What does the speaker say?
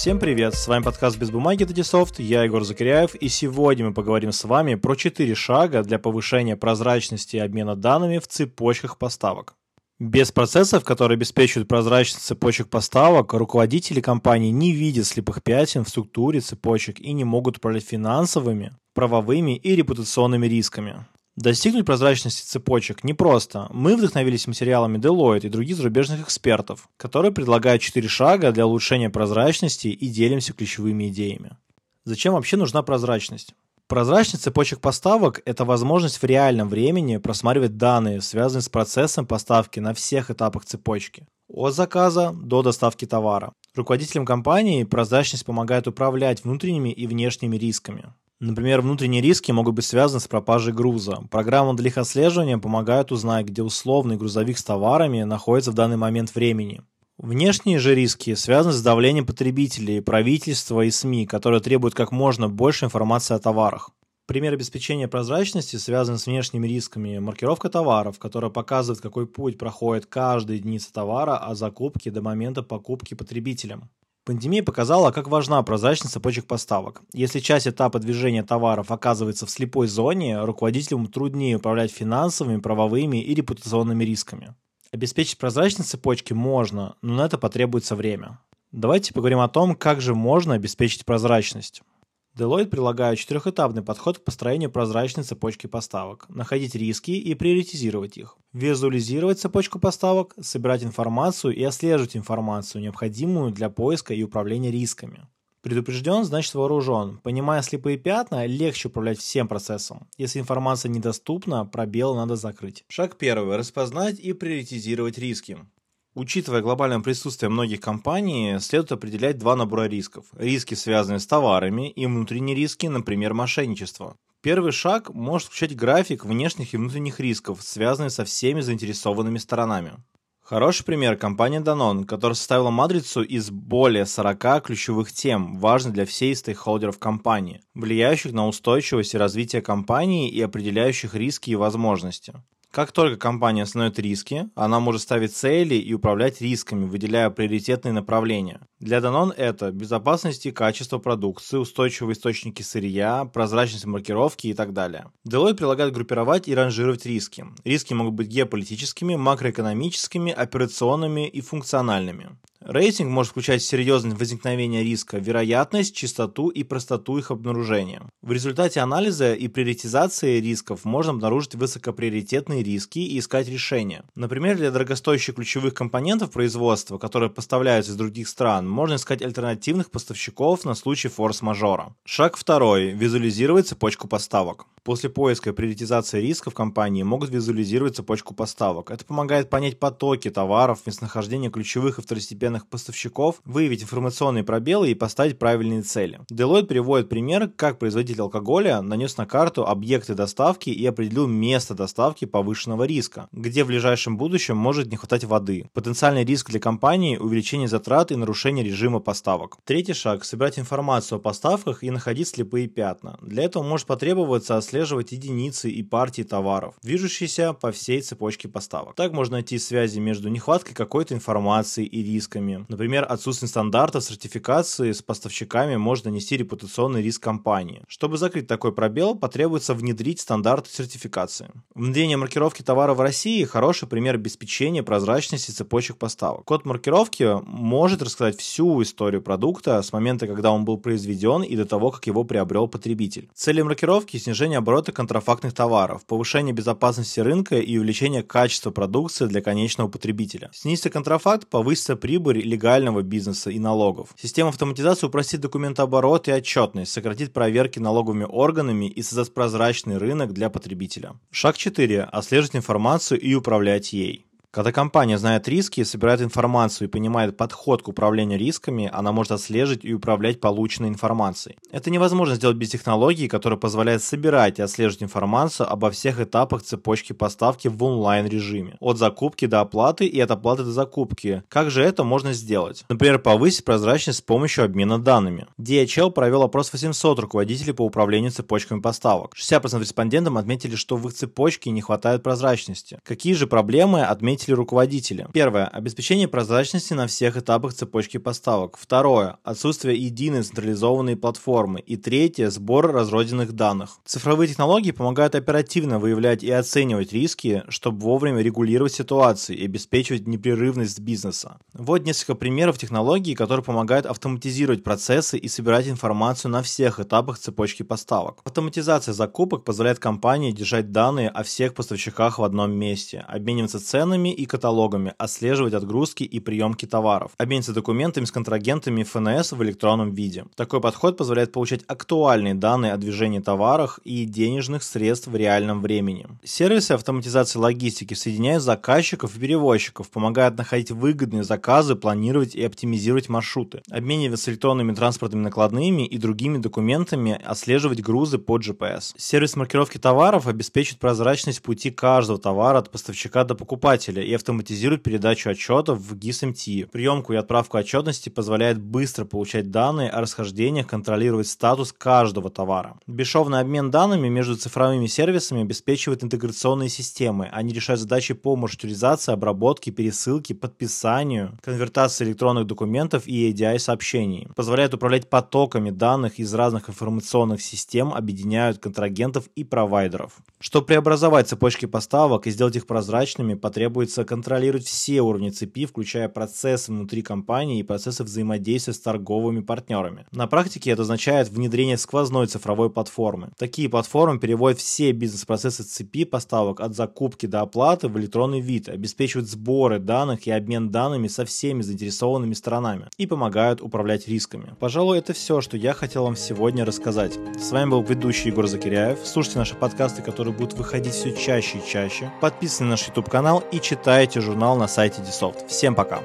Всем привет, с вами подкаст «Без бумаги Датисофт», я Егор Закиряев, и сегодня мы поговорим с вами про 4 шага для повышения прозрачности и обмена данными в цепочках поставок. Без процессов, которые обеспечивают прозрачность цепочек поставок, руководители компании не видят слепых пятен в структуре цепочек и не могут управлять финансовыми, правовыми и репутационными рисками. Достигнуть прозрачности цепочек непросто. Мы вдохновились материалами Deloitte и других зарубежных экспертов, которые предлагают 4 шага для улучшения прозрачности и делимся ключевыми идеями. Зачем вообще нужна прозрачность? Прозрачность цепочек поставок – это возможность в реальном времени просматривать данные, связанные с процессом поставки на всех этапах цепочки. От заказа до доставки товара. Руководителям компании прозрачность помогает управлять внутренними и внешними рисками. Например, внутренние риски могут быть связаны с пропажей груза. Программы для их отслеживания помогают узнать, где условный грузовик с товарами находится в данный момент времени. Внешние же риски связаны с давлением потребителей, правительства и СМИ, которые требуют как можно больше информации о товарах. Пример обеспечения прозрачности связан с внешними рисками. Маркировка товаров, которая показывает, какой путь проходит каждая единица товара от закупки до момента покупки потребителем. Пандемия показала, как важна прозрачность цепочек поставок. Если часть этапа движения товаров оказывается в слепой зоне, руководителям труднее управлять финансовыми, правовыми и репутационными рисками. Обеспечить прозрачность цепочки можно, но на это потребуется время. Давайте поговорим о том, как же можно обеспечить прозрачность. Deloitte предлагает четырехэтапный подход к построению прозрачной цепочки поставок, находить риски и приоритизировать их, визуализировать цепочку поставок, собирать информацию и отслеживать информацию, необходимую для поиска и управления рисками. Предупрежден, значит вооружен. Понимая слепые пятна, легче управлять всем процессом. Если информация недоступна, пробелы надо закрыть. Шаг первый. Распознать и приоритизировать риски. Учитывая глобальное присутствие многих компаний, следует определять два набора рисков. Риски, связанные с товарами, и внутренние риски, например, мошенничество. Первый шаг может включать график внешних и внутренних рисков, связанных со всеми заинтересованными сторонами. Хороший пример – компания Danone, которая составила матрицу из более 40 ключевых тем, важных для всей стейкхолдеров компании, влияющих на устойчивость и развитие компании и определяющих риски и возможности. Как только компания осознает риски, она может ставить цели и управлять рисками, выделяя приоритетные направления. Для Danone это безопасность и качество продукции, устойчивые источники сырья, прозрачность маркировки и так далее. Deloitte предлагает группировать и ранжировать риски. Риски могут быть геополитическими, макроэкономическими, операционными и функциональными. Рейтинг может включать серьезность возникновения риска, вероятность, частоту и простоту их обнаружения. В результате анализа и приоритизации рисков можно обнаружить высокоприоритетные риски и искать решения. Например, для дорогостоящих ключевых компонентов производства, которые поставляются из других стран, можно искать альтернативных поставщиков на случай форс-мажора. Шаг второй. Визуализировать цепочку поставок. После поиска и приоритизации рисков компании могут визуализировать цепочку поставок. Это помогает понять потоки товаров, местонахождение ключевых и второстепенных поставщиков, выявить информационные пробелы и поставить правильные цели. Deloitte приводит пример, как производитель алкоголя нанес на карту объекты доставки и определил место доставки повышенного риска, где в ближайшем будущем может не хватать воды. Потенциальный риск для компании – увеличение затрат и нарушение режима поставок. Третий шаг – собирать информацию о поставках и находить слепые пятна. Для этого может потребоваться отслеживать единицы и партии товаров, движущиеся по всей цепочке поставок. Так можно найти связи между нехваткой какой-то информации и рисками. Например, отсутствие стандартов сертификации с поставщиками может нанести репутационный риск компании. Чтобы закрыть такой пробел, потребуется внедрить стандарты сертификации. Внедрение маркировки товара в России – хороший пример обеспечения прозрачности цепочек поставок. Код маркировки может рассказать всю историю продукта с момента, когда он был произведен и до того, как его приобрел потребитель. Цели маркировки – снижение оборота контрафактных товаров, повышение безопасности рынка и увеличение качества продукции для конечного потребителя. Снизится контрафакт, повысится прибыль легального бизнеса и налогов. Система автоматизации упростит документооборот и отчетность, сократит проверки налоговыми органами и создаст прозрачный рынок для потребителя. Шаг 4. Отслеживать информацию и управлять ей. Когда компания знает риски, собирает информацию и понимает подход к управлению рисками, она может отслеживать и управлять полученной информацией. Это невозможно сделать без технологии, которая позволяет собирать и отслеживать информацию обо всех этапах цепочки поставки в онлайн-режиме. От закупки до оплаты и от оплаты до закупки. Как же это можно сделать? Например, повысить прозрачность с помощью обмена данными. DHL провел опрос 800 руководителей по управлению цепочками поставок. 60% респондентам отметили, что в их цепочке не хватает прозрачности. Какие же проблемы отметили исполнители руководители. Первое. Обеспечение прозрачности на всех этапах цепочки поставок. Второе. Отсутствие единой централизованной платформы. И третье. Сбор разрозненных данных. Цифровые технологии помогают оперативно выявлять и оценивать риски, чтобы вовремя регулировать ситуации и обеспечивать непрерывность бизнеса. Вот несколько примеров технологий, которые помогают автоматизировать процессы и собирать информацию на всех этапах цепочки поставок. Автоматизация закупок позволяет компании держать данные о всех поставщиках в одном месте, обмениваться ценами и каталогами, отслеживать отгрузки и приемки товаров, обмениваться документами с контрагентами ФНС в электронном виде. Такой подход позволяет получать актуальные данные о движении товаров и денежных средств в реальном времени. Сервисы автоматизации логистики соединяют заказчиков и перевозчиков, помогают находить выгодные заказы, планировать и оптимизировать маршруты, обмениваться электронными транспортными накладными и другими документами, отслеживать грузы по GPS. Сервис маркировки товаров обеспечит прозрачность пути каждого товара от поставщика до покупателя и автоматизирует передачу отчетов в GIS-MT. Приемку и отправку отчетности позволяет быстро получать данные о расхождениях, контролировать статус каждого товара. Бесшовный обмен данными между цифровыми сервисами обеспечивает интеграционные системы. Они решают задачи по маршрутизации, обработке, пересылке, подписанию, конвертации электронных документов и ADI сообщений. Позволяет управлять потоками данных из разных информационных систем, объединяют контрагентов и провайдеров. Чтобы преобразовать цепочки поставок и сделать их прозрачными, потребуется контролировать все уровни цепи, включая процессы внутри компании и процессы взаимодействия с торговыми партнерами. На практике это означает внедрение сквозной цифровой платформы. Такие платформы переводят все бизнес-процессы цепи поставок от закупки до оплаты в электронный вид, обеспечивают сборы данных и обмен данными со всеми заинтересованными сторонами и помогают управлять рисками. Пожалуй, это все, что я хотел вам сегодня рассказать. С вами был ведущий Егор Закиряев. Слушайте наши подкасты, которые будут выходить все чаще и чаще. Подписывайтесь на наш YouTube канал и читайте журнал на сайте Dsoft. Всем пока!